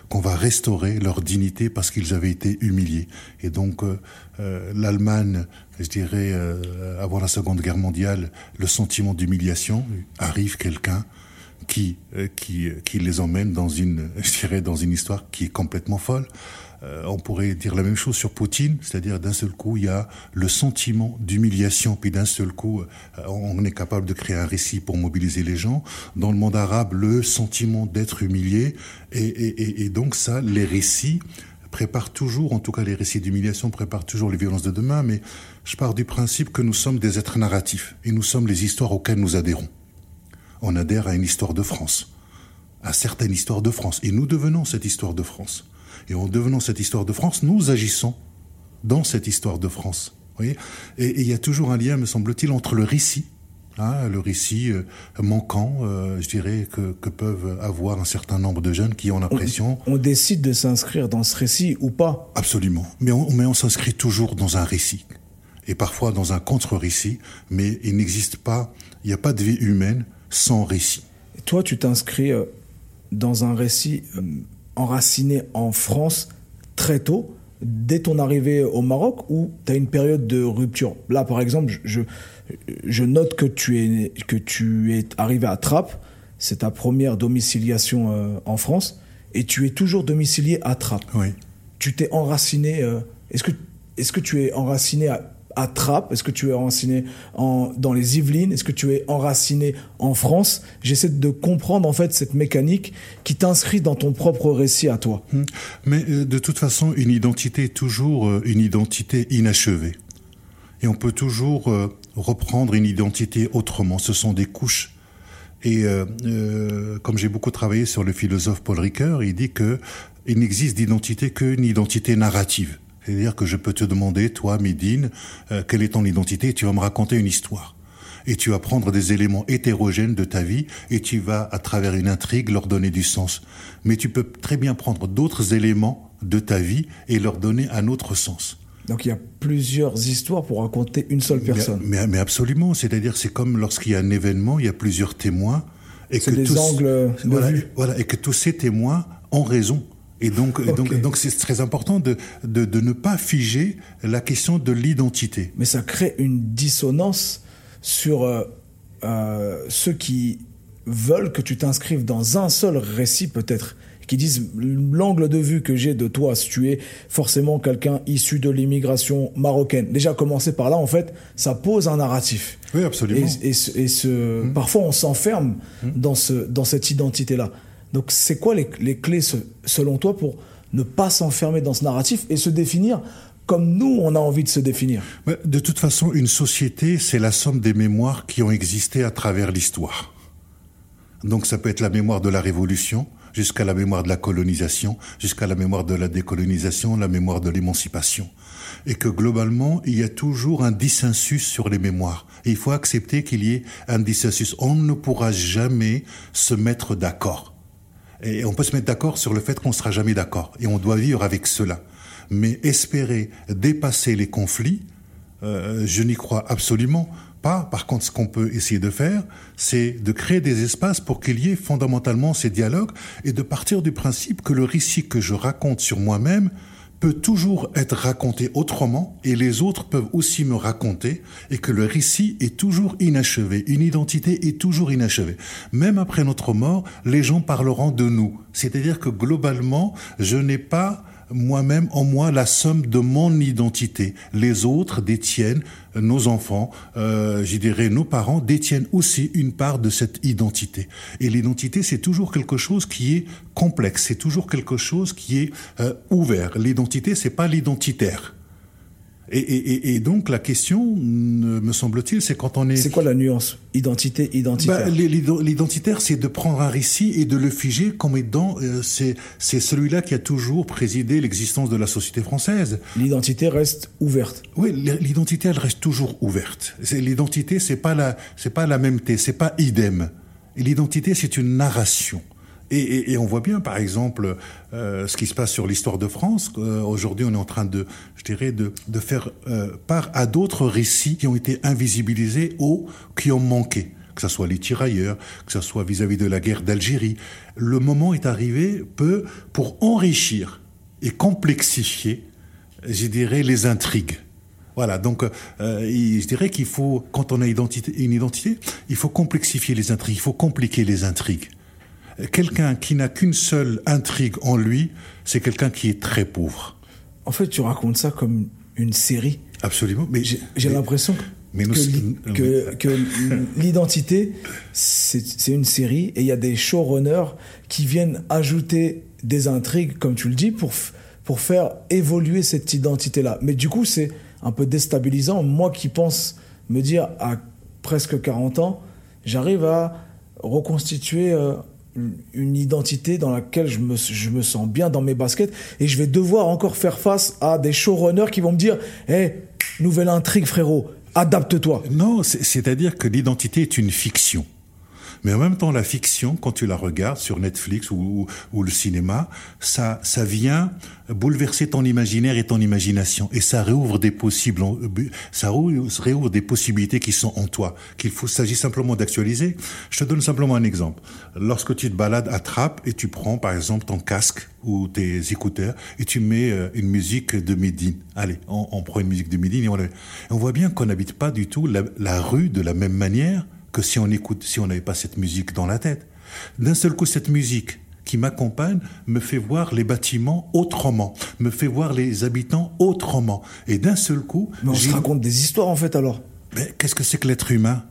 qu'on va restaurer leur dignité parce qu'ils avaient été humiliés. Et donc euh, euh, l'Allemagne, je dirais, avant la Seconde Guerre mondiale, le sentiment d'humiliation, arrive quelqu'un qui, qui, qui les emmène dans une, je dirais, dans une histoire qui est complètement folle. Euh, on pourrait dire la même chose sur Poutine, c'est-à-dire d'un seul coup, il y a le sentiment d'humiliation, puis d'un seul coup, euh, on est capable de créer un récit pour mobiliser les gens. Dans le monde arabe, le sentiment d'être humilié, et, et, donc ça, les récits préparent toujours, en tout cas les récits d'humiliation préparent toujours les violences de demain, mais je pars du principe que nous sommes des êtres narratifs, et nous sommes les histoires auxquelles nous adhérons. On adhère à une histoire de France, à certaines histoires de France, et nous devenons cette histoire de France. Et en devenant cette histoire de France, nous agissons dans cette histoire de France. Voyez et il y a toujours un lien, me semble-t-il, entre le récit, hein, le récit euh, manquant, euh, je dirais, que, que, peuvent avoir un certain nombre de jeunes qui ont l'impression... On, on, décide de s'inscrire dans ce récit ou pas? Absolument. Mais on, mais on s'inscrit toujours dans un récit. Et parfois dans un contre-récit, mais il n'existe pas, il n'y a pas de vie humaine sans récit. Et toi, tu t'inscris euh, dans un récit enraciné en France très tôt, dès ton arrivée au Maroc, ou tu as une période de rupture Là, par exemple, je, je note que tu es, que tu es arrivé à Trappes, c'est ta première domiciliation euh, en France, et tu es toujours domicilié à Trappes. Oui. Tu t'es enraciné. Euh, est-ce que, est que tu es enraciné à, à Est-ce que tu es enraciné en, dans les Yvelines? Est-ce que tu es enraciné en France? J'essaie de comprendre en fait cette mécanique qui t'inscrit dans ton propre récit à toi. Mais euh, de toute façon, une identité est toujours euh, une identité inachevée. Et on peut toujours euh, reprendre une identité autrement. Ce sont des couches. Et comme j'ai beaucoup travaillé sur le philosophe Paul Ricoeur, il dit que il n'existe d'identité qu'une identité narrative. C'est-à-dire que je peux te demander, toi, Médine, euh, quelle est ton identité, et tu vas me raconter une histoire. Et tu vas prendre des éléments hétérogènes de ta vie et tu vas, à travers une intrigue, leur donner du sens. Mais tu peux très bien prendre d'autres éléments de ta vie et leur donner un autre sens. Donc il y a plusieurs histoires pour raconter une seule personne. Mais, mais, mais absolument, c'est-à-dire c'est comme lorsqu'il y a un événement, il y a plusieurs témoins et que des tous, angles de voilà, vue. voilà, et que tous ces témoins ont raison. Et donc, okay. donc, donc c'est très important de, de, de, ne pas figer la question de l'identité. Mais ça crée une dissonance sur euh, euh, ceux qui veulent que tu t'inscrives dans un seul récit peut-être qui disent l'angle de vue que j'ai de toi, si tu es forcément quelqu'un issu de l'immigration marocaine. Déjà commencer par là, en fait, ça pose un narratif. Oui, absolument. Et, et, et ce, mmh. parfois on s'enferme mmh. dans ce dans cette identité-là. Donc, c'est quoi les, les, clés, selon toi, pour ne pas s'enfermer dans ce narratif et se définir comme nous, on a envie de se définir? De toute façon, une société, c'est la somme des mémoires qui ont existé à travers l'histoire. Donc, ça peut être la mémoire de la Révolution, jusqu'à la mémoire de la colonisation, jusqu'à la mémoire de la décolonisation, la mémoire de l'émancipation. Et que globalement, il y a toujours un dissensus sur les mémoires. Et il faut accepter qu'il y ait un dissensus. On ne pourra jamais se mettre d'accord. Et on peut se mettre d'accord sur le fait qu'on ne sera jamais d'accord. Et on doit vivre avec cela. Mais espérer dépasser les conflits, euh, je n'y crois absolument pas. Par contre, ce qu'on peut essayer de faire, c'est de créer des espaces pour qu'il y ait fondamentalement ces dialogues et de partir du principe que le récit que je raconte sur moi-même peut toujours être raconté autrement et les autres peuvent aussi me raconter et que le récit est toujours inachevé, une identité est toujours inachevée. Même après notre mort, les gens parleront de nous. C'est-à-dire que globalement, je n'ai pas moi-même en moi la somme de mon identité. Les autres détiennent, nos enfants, euh, je dirais nos parents, détiennent aussi une part de cette identité. Et l'identité, c'est toujours quelque chose qui est complexe, c'est toujours quelque chose qui est euh, ouvert. L'identité, c'est pas l'identitaire. Et, et, et, donc la question, me semble-t-il, c'est quand on est... C'est quoi la nuance Identité, identitaire bah, L'identitaire, c'est de prendre un récit et de le figer comme étant... Euh, c'est celui-là qui a toujours présidé l'existence de la société française. L'identité reste ouverte. Oui, l'identité, elle reste toujours ouverte. L'identité, c'est pas la, c'est pas la même thé, c'est pas idem. L'identité, c'est une narration. Et, on voit bien, par exemple, euh, ce qui se passe sur l'histoire de France. Euh, Aujourd'hui, on est en train de, je dirais, de, faire euh, part à d'autres récits qui ont été invisibilisés ou qui ont manqué. que ce soit les tirailleurs, que ce soit vis-à-vis de la guerre d'Algérie. Le moment est arrivé peu pour enrichir et complexifier, je dirais, les intrigues. Voilà, donc je dirais qu'il faut, quand on a identité, une identité, il faut complexifier les intrigues, il faut compliquer les intrigues. Quelqu'un qui n'a qu'une seule intrigue en lui, c'est quelqu'un qui est très pauvre. En fait, tu racontes ça comme une série. Absolument. Mais j'ai l'impression que, que, l'identité, c'est une série et il y a des showrunners qui viennent ajouter des intrigues, comme tu le dis, pour, pour faire évoluer cette identité-là. Mais du coup, c'est un peu déstabilisant. Moi qui pense me dire à presque 40 ans, j'arrive à reconstituer euh, une identité dans laquelle je me, je me sens bien dans mes baskets et je vais devoir encore faire face à des showrunners qui vont me dire Hé, nouvelle intrigue, frérot, adapte-toi. Non, c'est-à-dire que l'identité est une fiction. Mais en même temps, la fiction, quand tu la regardes sur Netflix ou, le cinéma, ça, ça vient bouleverser ton imaginaire et ton imagination. Et ça réouvre des possibles, ça réouvre des possibilités qui sont en toi, qu'il faut, s'agit simplement d'actualiser. Je te donne simplement un exemple. Lorsque tu te balades à trappe et tu prends, par exemple, ton casque ou tes écouteurs et tu mets euh, une musique de Médine. Allez, on, prend une musique de Médine et on, on voit bien qu'on n'habite pas du tout la, la rue de la même manière que si on écoute, si on n'avait pas cette musique dans la tête. D'un seul coup, cette musique qui m'accompagne me fait voir les bâtiments autrement, me fait voir les habitants autrement. Et d'un seul coup... Mais on se raconte des histoires en fait alors. Mais qu'est-ce que c'est que l'être humain?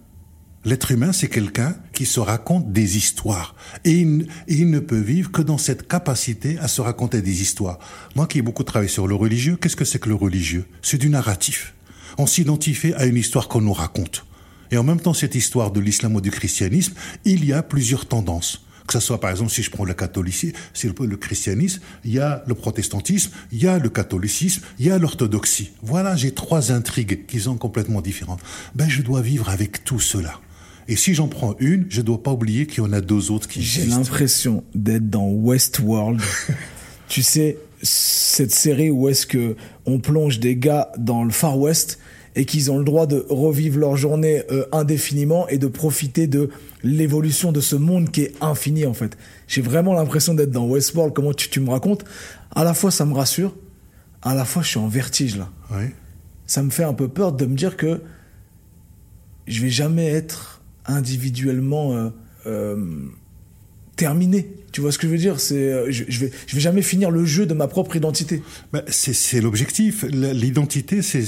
L'être humain, c'est quelqu'un qui se raconte des histoires. Et il, il, ne peut vivre que dans cette capacité à se raconter des histoires. Moi qui ai beaucoup travaillé sur le religieux, qu'est-ce que c'est que le religieux? C'est du narratif. On s'identifie à une histoire qu'on nous raconte. Et en même temps, cette histoire de l'islam ou du christianisme, il y a plusieurs tendances. Que ce soit, par exemple, si je prends le catholicisme, si le, le christianisme, il y a le protestantisme, il y a le catholicisme, il y a l'orthodoxie. Voilà, j'ai trois intrigues qui sont complètement différentes. Ben, je dois vivre avec tout cela. Et si j'en prends une, je ne dois pas oublier qu'il y en a deux autres qui J'ai l'impression d'être dans Westworld. tu sais, cette série où est-ce que on plonge des gars dans le Far West et qu'ils ont le droit de revivre leur journée euh, indéfiniment et de profiter de l'évolution de ce monde qui est infini en fait. J'ai vraiment l'impression d'être dans Westworld, comment tu, tu, me racontes? À la fois ça me rassure, à la fois je suis en vertige là. Oui. Ça me fait un peu peur de me dire que je vais jamais être individuellement euh, euh, terminé. Tu vois ce que je veux dire? C'est, euh, je, vais, je vais jamais finir le jeu de ma propre identité. Ben, c'est l'objectif. L'identité, c'est,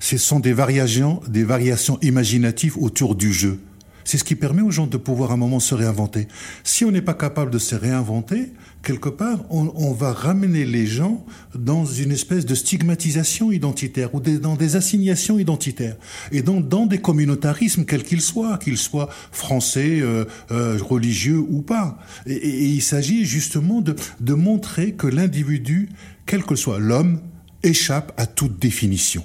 ce sont des variations, des variations imaginatives autour du jeu. C'est ce qui permet aux gens de pouvoir à un moment se réinventer. Si on n'est pas capable de se réinventer, quelque part, on, va ramener les gens dans une espèce de stigmatisation identitaire ou dans des assignations identitaires et dans, dans des communautarismes quels qu'ils soient, qu'ils soient français, euh, euh, religieux ou pas. Et il s'agit justement de, de montrer que l'individu, quel que soit l'homme, échappe à toute définition.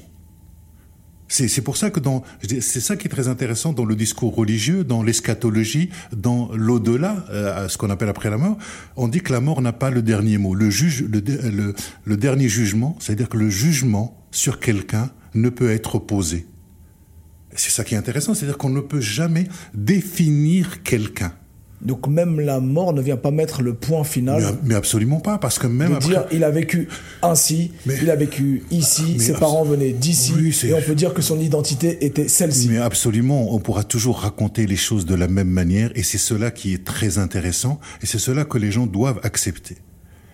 C'est pour ça que dans c'est ça qui est très intéressant dans le discours religieux, dans l'eschatologie, dans l'au-delà, euh, ce qu'on appelle après la mort. On dit que la mort n'a pas le dernier mot. Le juge, le, dernier jugement, c'est-à-dire que le jugement sur quelqu'un ne peut être posé. C'est ça qui est intéressant, c'est-à-dire qu'on ne peut jamais définir quelqu'un. Donc même la mort ne vient pas mettre le point final. Mais, mais absolument pas, parce que même de après... dire il a vécu ainsi, mais, il a vécu ici, ses parents venaient d'ici, oui, et on peut dire que son identité était celle-ci. Mais absolument, on pourra toujours raconter les choses de la même manière, et c'est cela qui est très intéressant, et c'est cela que les gens doivent accepter.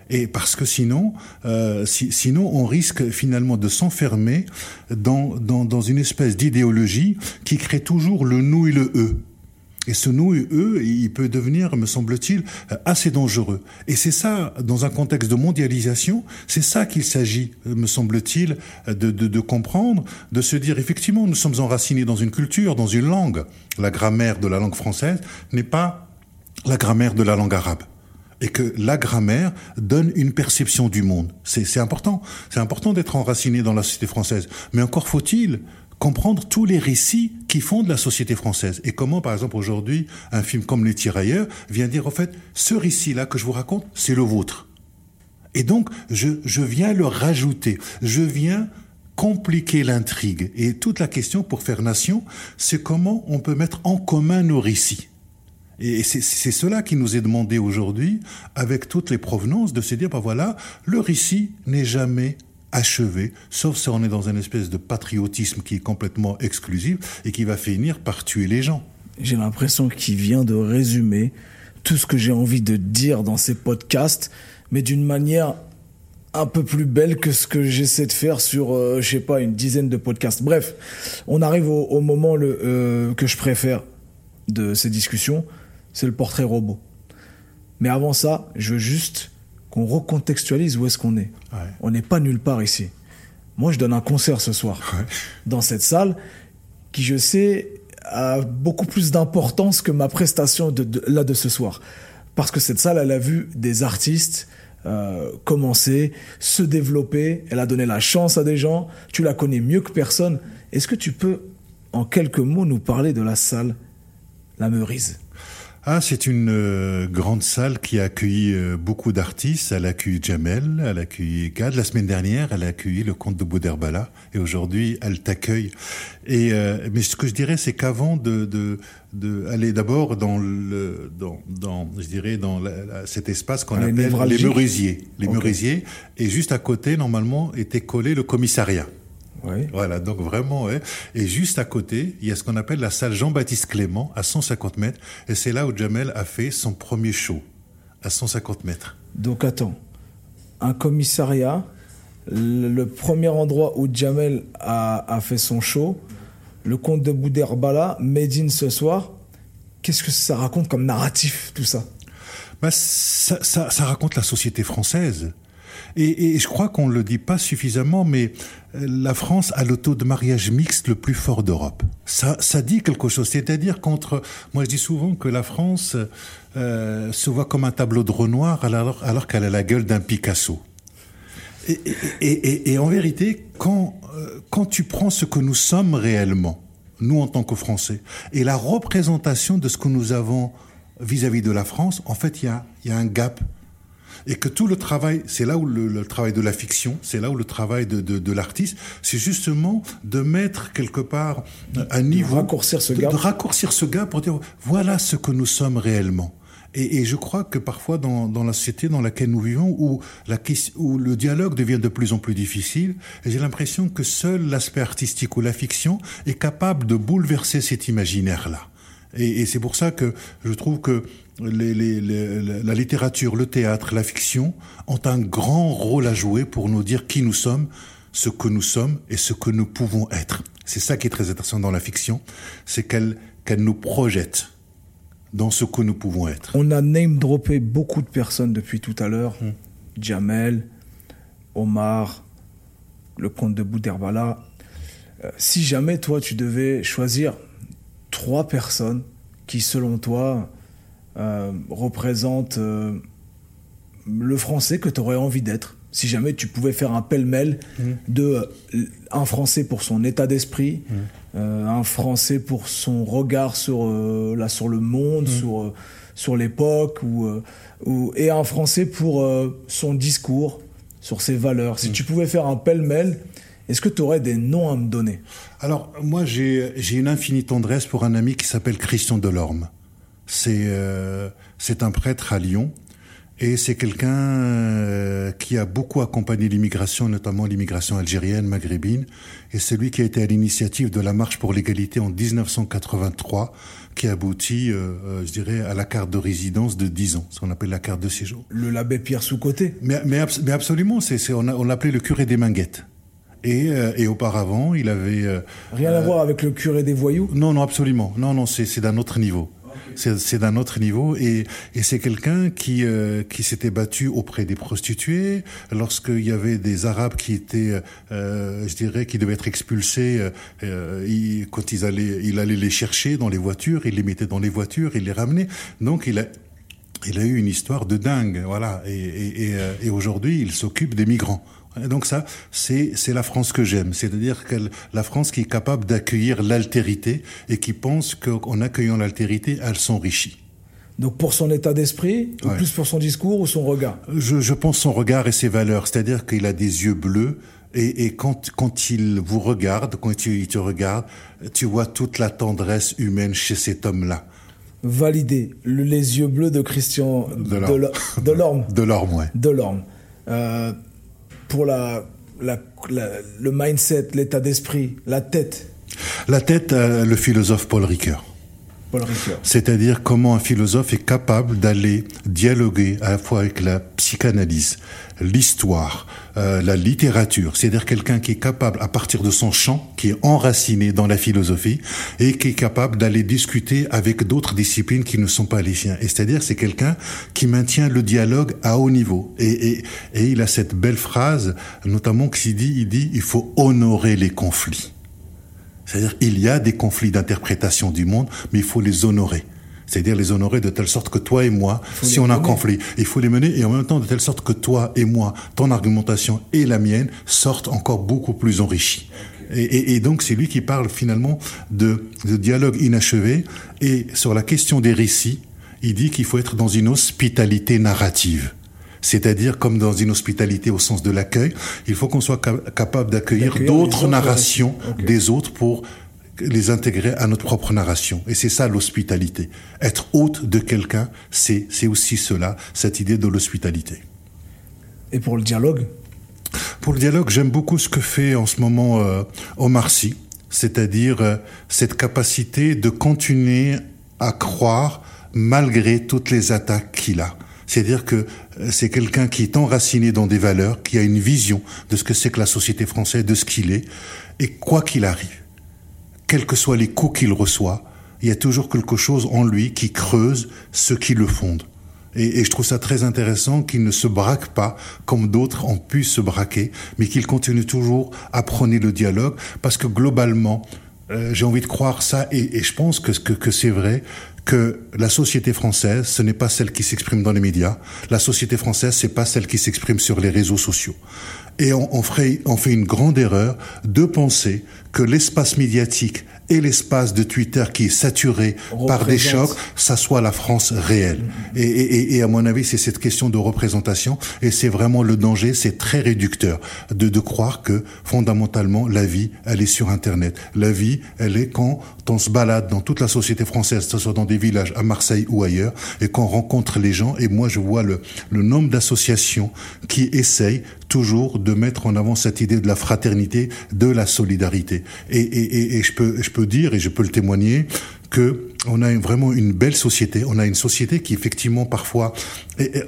Et parce que sinon, euh, si, sinon on risque finalement de s'enfermer dans, dans, dans une espèce d'idéologie qui crée toujours le nous et le eux. Et ce nous eux, il peut devenir, me semble-t-il, assez dangereux. Et c'est ça, dans un contexte de mondialisation, c'est ça qu'il s'agit, me semble-t-il, de, de, de, comprendre, de se dire, effectivement, nous sommes enracinés dans une culture, dans une langue. La grammaire de la langue française n'est pas la grammaire de la langue arabe et que la grammaire donne une perception du monde. C'est important. C'est important d'être enraciné dans la société française. Mais encore faut-il comprendre tous les récits qui font de la société française et comment, par exemple, aujourd'hui, un film comme Les Tirailleurs vient dire, en fait, ce récit-là que je vous raconte, c'est le vôtre. Et donc, je, je viens le rajouter, je viens compliquer l'intrigue. Et toute la question pour faire nation, c'est comment on peut mettre en commun nos récits. Et c'est cela qui nous est demandé aujourd'hui, avec toutes les provenances, de se dire, ben voilà, le récit n'est jamais achevé, sauf si on est dans une espèce de patriotisme qui est complètement exclusif et qui va finir par tuer les gens. J'ai l'impression qu'il vient de résumer tout ce que j'ai envie de dire dans ces podcasts, mais d'une manière un peu plus belle que ce que j'essaie de faire sur, euh, je sais pas, une dizaine de podcasts. Bref, on arrive au, moment euh, que je préfère de ces discussions, c'est le portrait robot. Mais avant ça, je veux juste qu'on recontextualise où est-ce qu'on est. On n'est pas nulle part ici. Moi, je donne un concert ce soir dans cette salle qui, je sais, a beaucoup plus d'importance que ma prestation de, là de ce soir. Parce que cette salle, elle a vu des artistes euh, commencer, se développer. Elle a donné la chance à des gens. Tu la connais mieux que personne. Est-ce que tu peux, en quelques mots, nous parler de la salle La Meurise ah, c'est une euh, grande salle qui a accueilli euh, beaucoup d'artistes. Elle a accueilli Jamel, elle a accueilli Gad. La semaine dernière, elle a accueilli le comte de Bouderbala. Et aujourd'hui, elle t'accueille. Et euh, mais ce que je dirais, c'est qu'avant de, de, de aller d'abord dans le dans, dans je dirais dans cet espace qu'on appelle les Merisiers, les okay. et juste à côté, normalement, était collé le commissariat. Voilà, donc vraiment, et juste à côté, il y a ce qu'on appelle la salle Jean-Baptiste Clément, à 150 mètres, et c'est là où Jamel a fait son premier show, à 150 mètres. Donc attends, un commissariat, le premier endroit où Jamel a, fait son show, le comte de Bouderbala, Médine ce soir, qu'est-ce que ça raconte comme narratif, tout ça? Bah, ça, ça raconte la société française. Et, je crois qu'on ne le dit pas suffisamment, mais euh, la France a le taux de mariage mixte le plus fort d'Europe. Ça, dit quelque chose. C'est-à-dire qu'entre, moi je dis souvent que la France euh, se voit comme un tableau de Renoir alors, alors qu'elle a la gueule d'un Picasso. Et, en vérité, quand, euh, quand tu prends ce que nous sommes réellement, nous en tant que Français, et la représentation de ce que nous avons vis-à-vis -vis de la France, en fait, il y a un gap et que tout le travail, c'est là où le, travail de la fiction, c'est là où le travail de, de, de l'artiste, c'est justement de mettre quelque part un niveau, de raccourcir ce gap, de, raccourcir ce gap pour dire voilà ce que nous sommes réellement. Et, et, je crois que parfois dans, dans, la société dans laquelle nous vivons, où, la, où le dialogue devient de plus en plus difficile, j'ai l'impression que seul l'aspect artistique ou la fiction est capable de bouleverser cet imaginaire-là. Et, et c'est pour ça que je trouve que les, les, les, la littérature, le théâtre, la fiction ont un grand rôle à jouer pour nous dire qui nous sommes, ce que nous sommes et ce que nous pouvons être. C'est ça qui est très intéressant dans la fiction, c'est qu'elle qu'elle nous projette dans ce que nous pouvons être. On a name droppé beaucoup de personnes depuis tout à l'heure. Hmm. Jamel, Omar, le comte de Bouderbala. Euh, si jamais toi tu devais choisir trois personnes qui selon toi représente euh, le français que tu aurais envie d'être si jamais tu pouvais faire un pêle-mêle mmh. de euh, un français pour son état d'esprit, mmh. un français pour son regard sur là sur le monde, mmh. sur sur l'époque ou, ou, et un français pour son discours, sur ses valeurs. Si tu pouvais faire un pêle-mêle, est-ce que tu aurais des noms à me donner? Alors moi j'ai une infinie tendresse pour un ami qui s'appelle Christian Delorme. C'est euh, c'est un prêtre à Lyon et c'est quelqu'un euh, qui a beaucoup accompagné l'immigration, notamment l'immigration algérienne, maghrébine. Et c'est lui qui a été à l'initiative de la marche pour l'égalité en 1983, qui aboutit, euh, je dirais, à la carte de résidence de 10 ans, ce qu'on appelle la carte de séjour. Le l'abbé Pierre Sous-Côté mais, mais, mais, absolument, c'est, on, on l'appelait le curé des Minguettes. Et, et, auparavant, il avait... Rien à voir avec le curé des voyous? Non, non, absolument. Non, non, c'est d'un autre niveau c'est d'un autre niveau et, c'est quelqu'un qui euh, qui s'était battu auprès des prostituées lorsqu'il y avait des Arabes qui étaient, euh, je dirais, qui devaient être expulsés. Euh, il, quand ils allaient, il allait les chercher dans les voitures, il les mettait dans les voitures, il les ramenait. Donc il a il a eu une histoire de dingue, voilà. Et, et aujourd'hui, il s'occupe des migrants. Donc ça, c'est la France que j'aime, c'est-à-dire que la France qui est capable d'accueillir l'altérité et qui pense qu'en accueillant l'altérité, elle s'enrichit. Donc pour son état d'esprit, ou plus pour son discours ou son regard? Je, je pense son regard et ses valeurs, c'est-à-dire qu'il a des yeux bleus, Et, et quand, quand il vous regarde, quand il te regarde, tu vois toute la tendresse humaine chez cet homme-là. Validé. Le- les yeux bleus de Christian Delorme. Delorme. De l'orme, ouais. Delorme. Euh, pour la, le mindset, l'état d'esprit, la tête, La tête, euh, le philosophe Paul Ricoeur. C'est-à-dire comment un philosophe est capable d'aller dialoguer à la fois avec la psychanalyse, l'histoire, euh, la littérature. C'est-à-dire quelqu'un qui est capable, à partir de son champ, qui est enraciné dans la philosophie, et qui est capable d'aller discuter avec d'autres disciplines qui ne sont pas les siens. Et c'est-à-dire c'est quelqu'un qui maintient le dialogue à haut niveau. Et, et, et il a cette belle phrase, notamment qui dit, il dit, il faut honorer les conflits. C'est-à-dire il y a des conflits d'interprétation du monde, mais il faut les honorer. C'est-à-dire les honorer de telle sorte que toi et moi, si on a un conflit, il faut les mener et en même temps de telle sorte que toi et moi, ton argumentation et la mienne sortent encore beaucoup plus enrichies. Et, et- et donc c'est lui qui parle finalement de, de dialogue inachevé et sur la question des récits, il dit qu'il faut être dans une hospitalité narrative. C'est-à-dire comme dans une hospitalité au sens de l'accueil, il faut qu'on soit ca- capable d'accueillir d'autres autres narrations des autres pour les intégrer à notre propre narration. Et c'est ça l'hospitalité. Être hôte de quelqu'un, c'est c'est aussi cela, cette idée de l'hospitalité. Et pour le dialogue, Pour le dialogue, j'aime beaucoup ce que fait en ce moment euh, Omar Sy, c'est-à-dire euh, cette capacité de continuer à croire malgré toutes les attaques qu'il a. C'est-à-dire que euh, c'est quelqu'un qui est enraciné dans des valeurs, qui a une vision de ce que c'est que la société française, de ce qu'il est, et quoi qu'il arrive, quels que soient les coups qu'il reçoit, il y a toujours quelque chose en lui qui creuse ce qui le fonde. Et, je trouve ça très intéressant qu'il ne se braque pas comme d'autres ont pu se braquer, mais qu'il continue toujours à prôner le dialogue, parce que globalement, euh, j'ai envie de croire ça, et, je pense que c'est vrai, que la société française, ce n'est pas celle qui s'exprime dans les médias. La société française, c'est pas celle qui s'exprime sur les réseaux sociaux. Et on, on, ferait, on fait une grande erreur de penser que l'espace médiatique et l'espace de Twitter qui est saturé par des chocs, ça soit la France réelle. Et, et, et à mon avis, c'est cette question de représentation, et c'est vraiment le danger, c'est très réducteur de, de croire que fondamentalement la vie, elle est sur Internet. La vie, elle est quand on se balade dans toute la société française, que ce soit dans des villages à Marseille ou ailleurs, et qu'on rencontre les gens. Et moi, je vois le, le nombre d'associations qui essayent toujours de mettre en avant cette idée de la fraternité, de la solidarité. Et, je peux, je peux dire et je peux le témoigner que on a vraiment une belle société. On a une société qui effectivement parfois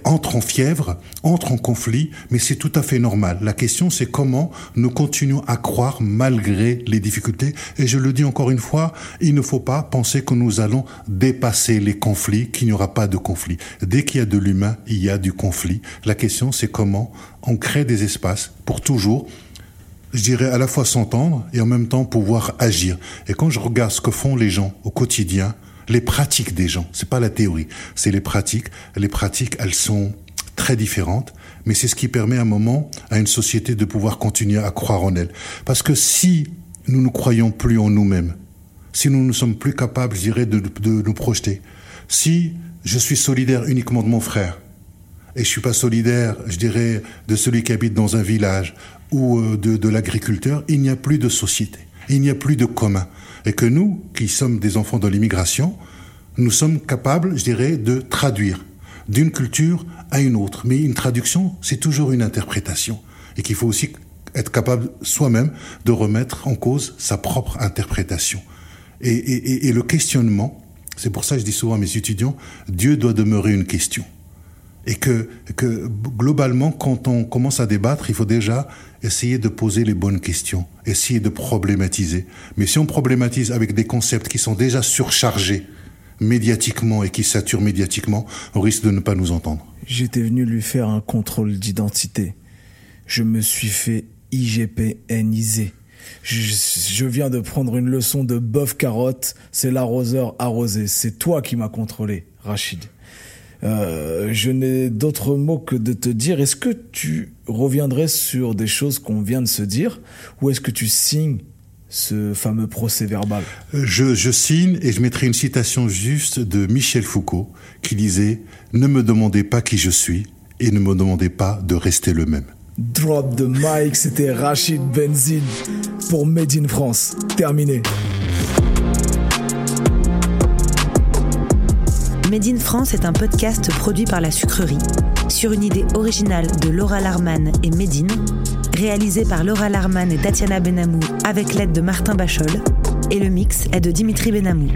entre en fièvre, entre en conflit, mais c'est tout à fait normal. La question c'est comment nous continuons à croire malgré les difficultés. Et je le dis encore une fois, il ne faut pas penser que nous allons dépasser les conflits, qu'il n'y aura pas de conflit. Dès qu'il y a de l'humain, il y a du conflit. La question c'est comment on crée des espaces pour toujours je dirais à la fois s'entendre et en même temps pouvoir agir. Et quand je regarde ce que font les gens au quotidien, les pratiques des gens, c'est pas la théorie, c'est les pratiques. Les pratiques, elles sont très différentes, mais c'est ce qui permet à un moment à une société de pouvoir continuer à croire en elle. Parce que si nous ne croyons plus en nous-mêmes, si nous ne sommes plus capables, je dirais, de, de nous projeter, si je suis solidaire uniquement de mon frère, et je suis pas solidaire, je dirais, de celui qui habite dans un village ou euh, de, l'agriculteur, il n'y a plus de société, il n'y a plus de commun. Et que nous, qui sommes des enfants de l'immigration, nous sommes capables, je dirais, de traduire d'une culture à une autre. Mais une traduction, c'est toujours une interprétation. Et qu'il faut aussi être capable soi-même de remettre en cause sa propre interprétation. Et, et le questionnement, c'est pour ça que je dis souvent à mes étudiants, Dieu doit demeurer une question et que, que globalement, quand on commence à débattre, il faut déjà essayer de poser les bonnes questions, essayer de problématiser. Mais si on problématise avec des concepts qui sont déjà surchargés médiatiquement et qui saturent médiatiquement, on risque de ne pas nous entendre. j'étais venu lui faire un contrôle d'identité. Je me suis fait IGPNiser. Je, je viens de prendre une leçon de bœuf carotte, c'est l'arroseur arrosé. C'est toi qui m'as contrôlé, Rachid. Euh, je n'ai d'autres mots que de te dire, est-ce que tu reviendrais sur des choses qu'on vient de se dire, ou est-ce que tu signes ce fameux procès verbal? Je, je signe et je mettrai une citation juste de Michel Foucault qui disait ⁇ Ne me demandez pas qui je suis et ne me demandez pas de rester le même ⁇ Drop the mic, c'était Rachid Benzine pour Made in France. Terminé. Made France est un podcast produit par la sucrerie, sur une idée originale de Laura Larman et Medine, réalisé par Laura Larman et Tatiana Benamou avec l'aide de Martin Bachol, et le mix est de Dimitri Benamou.